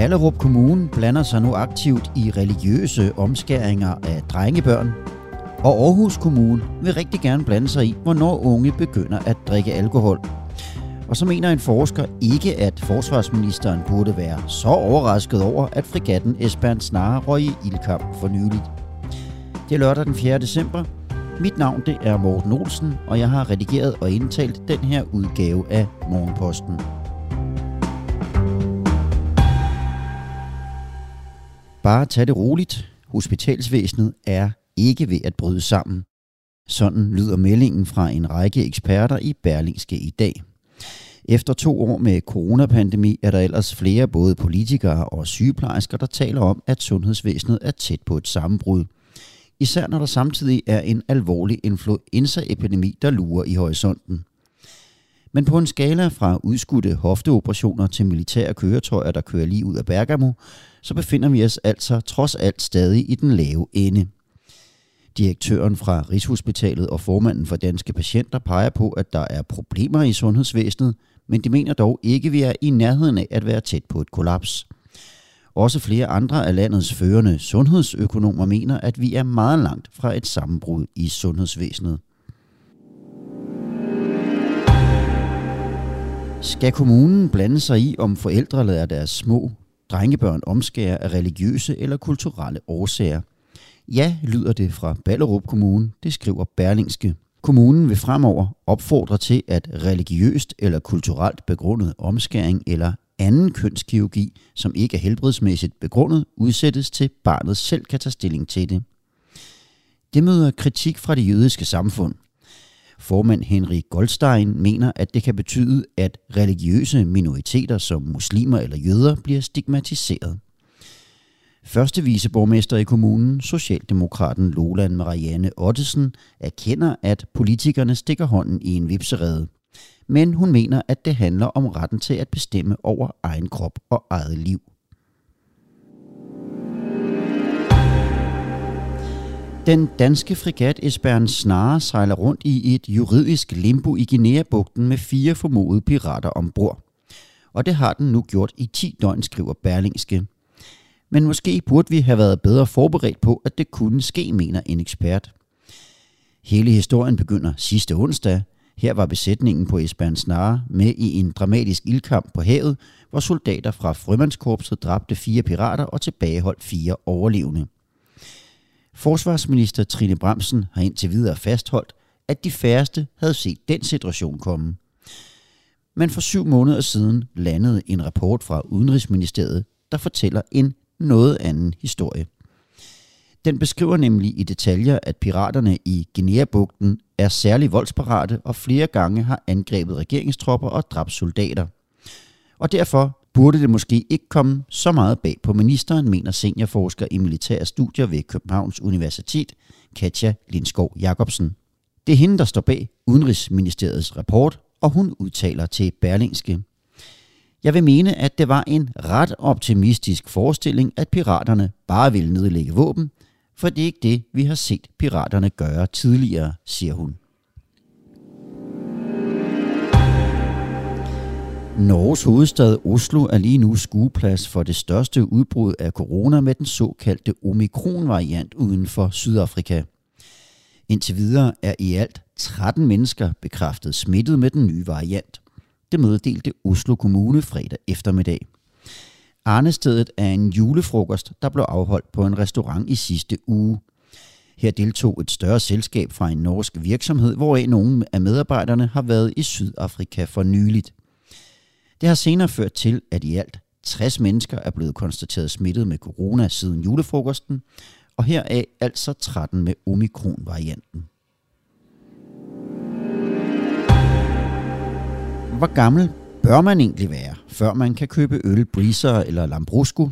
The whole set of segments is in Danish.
Ballerup Kommune blander sig nu aktivt i religiøse omskæringer af drengebørn, og Aarhus Kommune vil rigtig gerne blande sig i, hvornår unge begynder at drikke alkohol. Og så mener en forsker ikke, at forsvarsministeren burde være så overrasket over, at frigatten Esbern snarere røg i ildkamp for nyligt. Det er lørdag den 4. december. Mit navn det er Morten Olsen, og jeg har redigeret og indtalt den her udgave af Morgenposten. Bare tag det roligt. Hospitalsvæsenet er ikke ved at bryde sammen. Sådan lyder meldingen fra en række eksperter i Berlingske i dag. Efter to år med coronapandemi er der ellers flere både politikere og sygeplejersker, der taler om, at sundhedsvæsenet er tæt på et sammenbrud. Især når der samtidig er en alvorlig influenzaepidemi, der lurer i horisonten. Men på en skala fra udskudte hofteoperationer til militære køretøjer, der kører lige ud af Bergamo, så befinder vi os altså trods alt stadig i den lave ende. Direktøren fra Rigshospitalet og formanden for Danske Patienter peger på, at der er problemer i sundhedsvæsenet, men de mener dog ikke, at vi er i nærheden af at være tæt på et kollaps. Også flere andre af landets førende sundhedsøkonomer mener, at vi er meget langt fra et sammenbrud i sundhedsvæsenet. Skal kommunen blande sig i, om forældre lader deres små drengebørn omskære af religiøse eller kulturelle årsager? Ja, lyder det fra Ballerup Kommune, det skriver Berlingske. Kommunen vil fremover opfordre til, at religiøst eller kulturelt begrundet omskæring eller anden kønskirurgi, som ikke er helbredsmæssigt begrundet, udsættes til barnet selv kan tage stilling til det. Det møder kritik fra det jødiske samfund. Formand Henrik Goldstein mener, at det kan betyde, at religiøse minoriteter som muslimer eller jøder bliver stigmatiseret. Første viceborgmester i kommunen, Socialdemokraten Lolan Marianne Ottesen, erkender, at politikerne stikker hånden i en vipserede. Men hun mener, at det handler om retten til at bestemme over egen krop og eget liv. Den danske frigat Esbern Snare sejler rundt i et juridisk limbo i Guinea-bugten med fire formodede pirater ombord. Og det har den nu gjort i 10 døgn, skriver Berlingske. Men måske burde vi have været bedre forberedt på, at det kunne ske, mener en ekspert. Hele historien begynder sidste onsdag. Her var besætningen på Esbern Snare med i en dramatisk ildkamp på havet, hvor soldater fra Frømandskorpset dræbte fire pirater og tilbageholdt fire overlevende. Forsvarsminister Trine Bremsen har indtil videre fastholdt, at de færreste havde set den situation komme. Men for syv måneder siden landede en rapport fra Udenrigsministeriet, der fortæller en noget anden historie. Den beskriver nemlig i detaljer, at piraterne i Guinea-bugten er særlig voldsparate og flere gange har angrebet regeringstropper og dræbt soldater. Og derfor burde det måske ikke komme så meget bag på ministeren, mener seniorforsker i militære studier ved Københavns Universitet, Katja Lindskov Jacobsen. Det er hende, der står bag Udenrigsministeriets rapport, og hun udtaler til Berlingske. Jeg vil mene, at det var en ret optimistisk forestilling, at piraterne bare ville nedlægge våben, for det er ikke det, vi har set piraterne gøre tidligere, siger hun. Norges hovedstad Oslo er lige nu skueplads for det største udbrud af corona med den såkaldte omikron-variant uden for Sydafrika. Indtil videre er i alt 13 mennesker bekræftet smittet med den nye variant. Det meddelte Oslo Kommune fredag eftermiddag. Arnestedet er en julefrokost, der blev afholdt på en restaurant i sidste uge. Her deltog et større selskab fra en norsk virksomhed, hvoraf nogle af medarbejderne har været i Sydafrika for nyligt. Det har senere ført til, at i alt 60 mennesker er blevet konstateret smittet med corona siden julefrokosten, og heraf altså 13 med omikron-varianten. Hvor gammel bør man egentlig være, før man kan købe øl, briser eller lambrusco?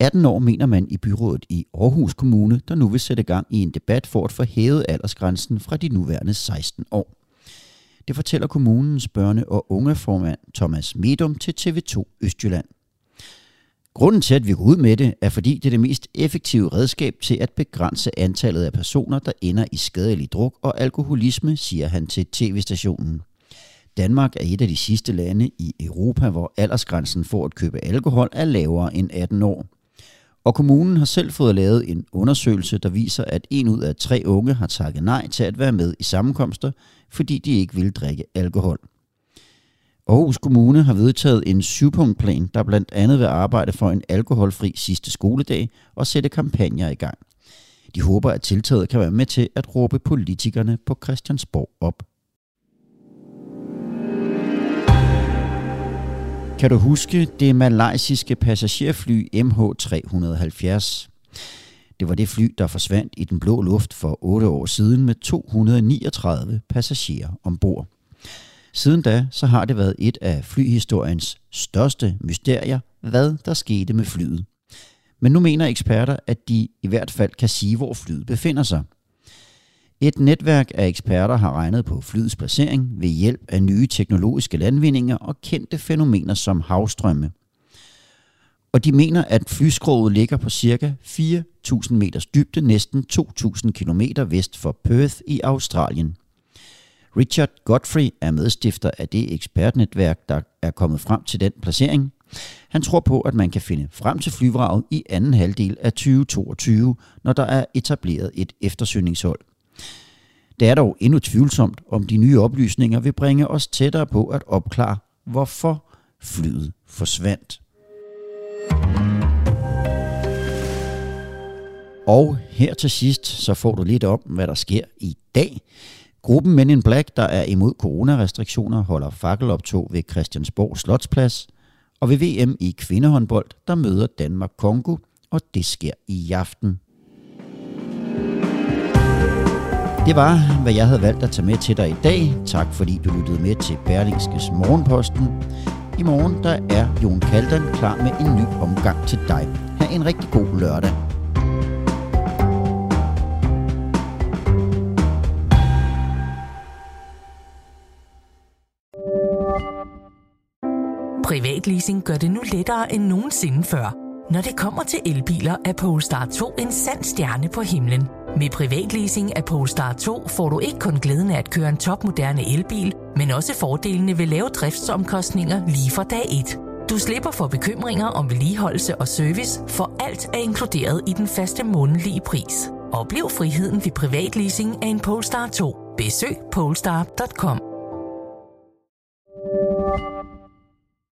18 år mener man i byrådet i Aarhus Kommune, der nu vil sætte gang i en debat for at få hævet aldersgrænsen fra de nuværende 16 år. Det fortæller kommunens børne- og ungeformand Thomas Medum til TV2 Østjylland. Grunden til, at vi går ud med det, er fordi det er det mest effektive redskab til at begrænse antallet af personer, der ender i skadelig druk og alkoholisme, siger han til tv-stationen. Danmark er et af de sidste lande i Europa, hvor aldersgrænsen for at købe alkohol er lavere end 18 år. Og kommunen har selv fået lavet en undersøgelse, der viser, at en ud af tre unge har takket nej til at være med i sammenkomster, fordi de ikke vil drikke alkohol. Aarhus Kommune har vedtaget en syvpunktplan, der blandt andet vil arbejde for en alkoholfri sidste skoledag og sætte kampagner i gang. De håber, at tiltaget kan være med til at råbe politikerne på Christiansborg op. Kan du huske det malaysiske passagerfly MH370? Det var det fly, der forsvandt i den blå luft for 8 år siden med 239 passagerer ombord. Siden da så har det været et af flyhistoriens største mysterier, hvad der skete med flyet. Men nu mener eksperter, at de i hvert fald kan sige, hvor flyet befinder sig. Et netværk af eksperter har regnet på flyets placering ved hjælp af nye teknologiske landvindinger og kendte fænomener som havstrømme. Og de mener, at flyskroget ligger på ca. 4.000 meters dybde, næsten 2.000 km vest for Perth i Australien. Richard Godfrey er medstifter af det ekspertnetværk, der er kommet frem til den placering. Han tror på, at man kan finde frem til flyvraget i anden halvdel af 2022, når der er etableret et eftersøgningshold. Det er dog endnu tvivlsomt, om de nye oplysninger vil bringe os tættere på at opklare, hvorfor flyet forsvandt. Og her til sidst, så får du lidt om, hvad der sker i dag. Gruppen Men in Black, der er imod coronarestriktioner, holder fakkeloptog ved Christiansborg Slotsplads. Og ved VM i kvindehåndbold, der møder Danmark Kongo, og det sker i aften. Det var, hvad jeg havde valgt at tage med til dig i dag. Tak fordi du lyttede med til Berlingskes Morgenposten. I morgen der er Jon Kaldan klar med en ny omgang til dig. Ha' en rigtig god lørdag. Privatleasing gør det nu lettere end nogensinde før. Når det kommer til elbiler, er Polestar 2 en sand stjerne på himlen. Med privatleasing af Polestar 2 får du ikke kun glæden af at køre en topmoderne elbil, men også fordelene ved lave driftsomkostninger lige fra dag 1. Du slipper for bekymringer om vedligeholdelse og service, for alt er inkluderet i den faste månedlige pris. Oplev friheden ved privatleasing af en Polestar 2. Besøg polestar.com.